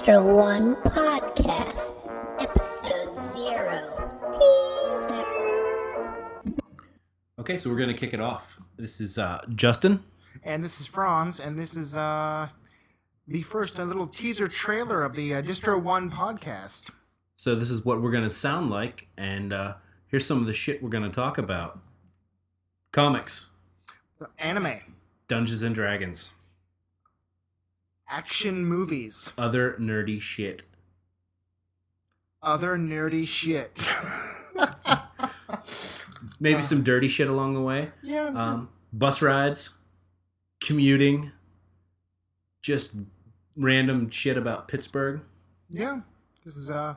Distro One Podcast, Episode Zero. Teaser. Okay, so we're gonna kick it off. This is uh, Justin. And this is Franz, and this is uh, the first uh, little teaser trailer of the uh, Distro One podcast. So this is what we're gonna sound like, and uh, here's some of the shit we're gonna talk about: comics, Anime, Dungeons and Dragons, action movies, other nerdy shit. other nerdy shit. Maybe some dirty shit along the way. yeah, Um, bus rides, commuting, just random shit about Pittsburgh. yeah. This is uh,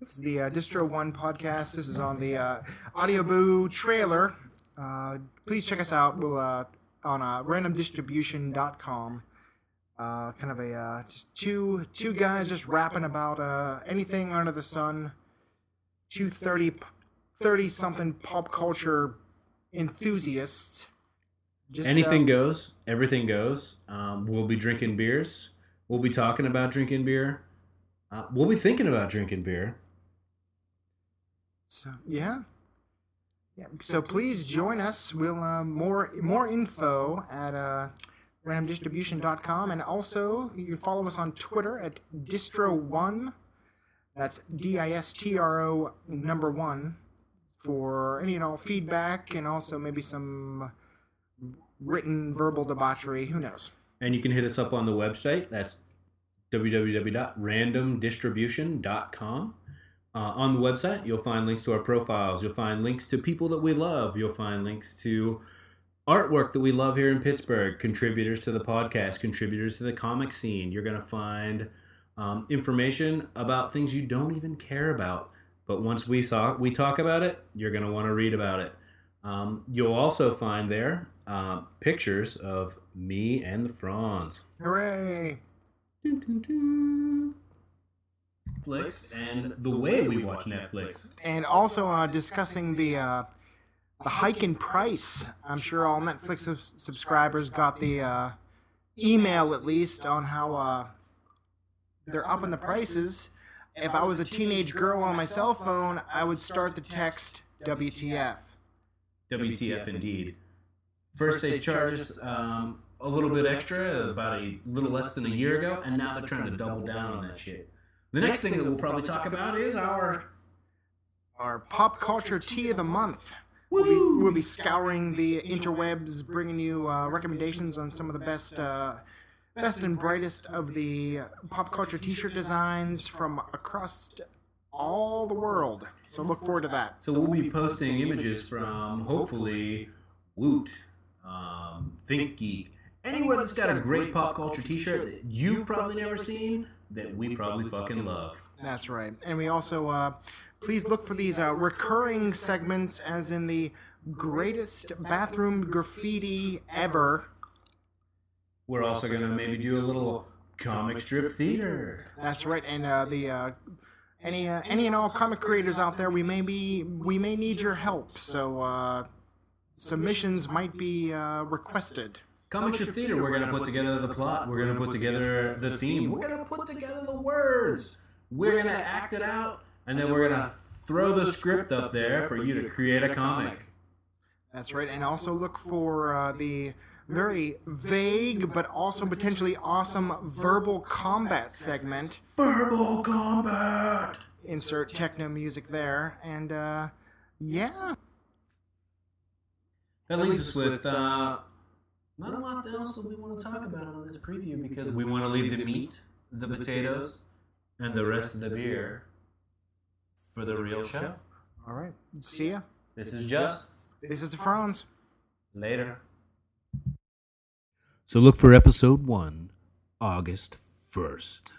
this is the uh, Distro One podcast. This is on the uh, Audioboo trailer. Uh, please check us out. We'll uh, on uh, randomdistribution.com. Uh, kind of a uh, just two two guys just rapping about uh, anything under the sun. Two 30, 30 something pop culture enthusiasts. Just, Anything uh, goes. Everything goes. Um, we'll be drinking beers. We'll be talking about drinking beer. Uh, we'll be thinking about drinking beer. So yeah. Yeah. So please join us. We'll uh, more more info at uh, randomdistribution.com and also you can follow us on Twitter at distro1. That's D I S T R O number one for any and all feedback and also maybe some written verbal debauchery. Who knows? And you can hit us up on the website. That's www.randomdistribution.com. Uh, on the website, you'll find links to our profiles. You'll find links to people that we love. You'll find links to artwork that we love here in Pittsburgh, contributors to the podcast, contributors to the comic scene. You're going to find um, information about things you don't even care about. But once we saw we talk about it, you're going to want to read about it. Um, you'll also find there uh, pictures of me and the Franz. Hooray! Netflix and the way we watch Netflix. and also uh, discussing the uh, the hike in price. I'm sure all Netflix subs- subscribers got the uh, email at least on how uh, they're upping the prices. If I was a teenage girl on my cell phone, I would start the text WTF. WTF indeed. First they charged us um, a little bit extra, about a little less than a year ago, and now they're trying to double down on that shit. The next thing that we'll probably talk about is our Our pop culture tee of the month. We'll be, we'll be scouring the interwebs, bringing you uh, recommendations on some of the best, uh, best and brightest of the pop culture T-shirt designs from across all the world. So look forward to that. So we'll be posting images from hopefully Woot, um, ThinkGeek, anywhere that's got a great pop culture T-shirt that you've probably never seen that we probably fucking love. That's right. And we also uh, please look for these uh, recurring segments, as in the greatest bathroom graffiti ever. We're also gonna maybe do a little comic strip theater. That's right. And uh, the uh, any uh, any and all comic creators out there, we may be we may need your help. So uh, submissions might be uh, requested. Comic strip theater. We're gonna put together the plot. We're gonna put together the theme. We're gonna put together the words. We're gonna act it out, and then we're gonna throw the script up there for you to create a comic. That's right. And also look for uh, the very vague but also potentially awesome verbal combat segment. Verbal combat. Insert techno music there. And uh, yeah. That leaves us with uh, not a lot else that we want to talk about on this preview because we want to leave the meat, the potatoes, and the rest of the beer for the real show. All right. See ya. This is just This is the Franz. later. So look for episode one, August 1st.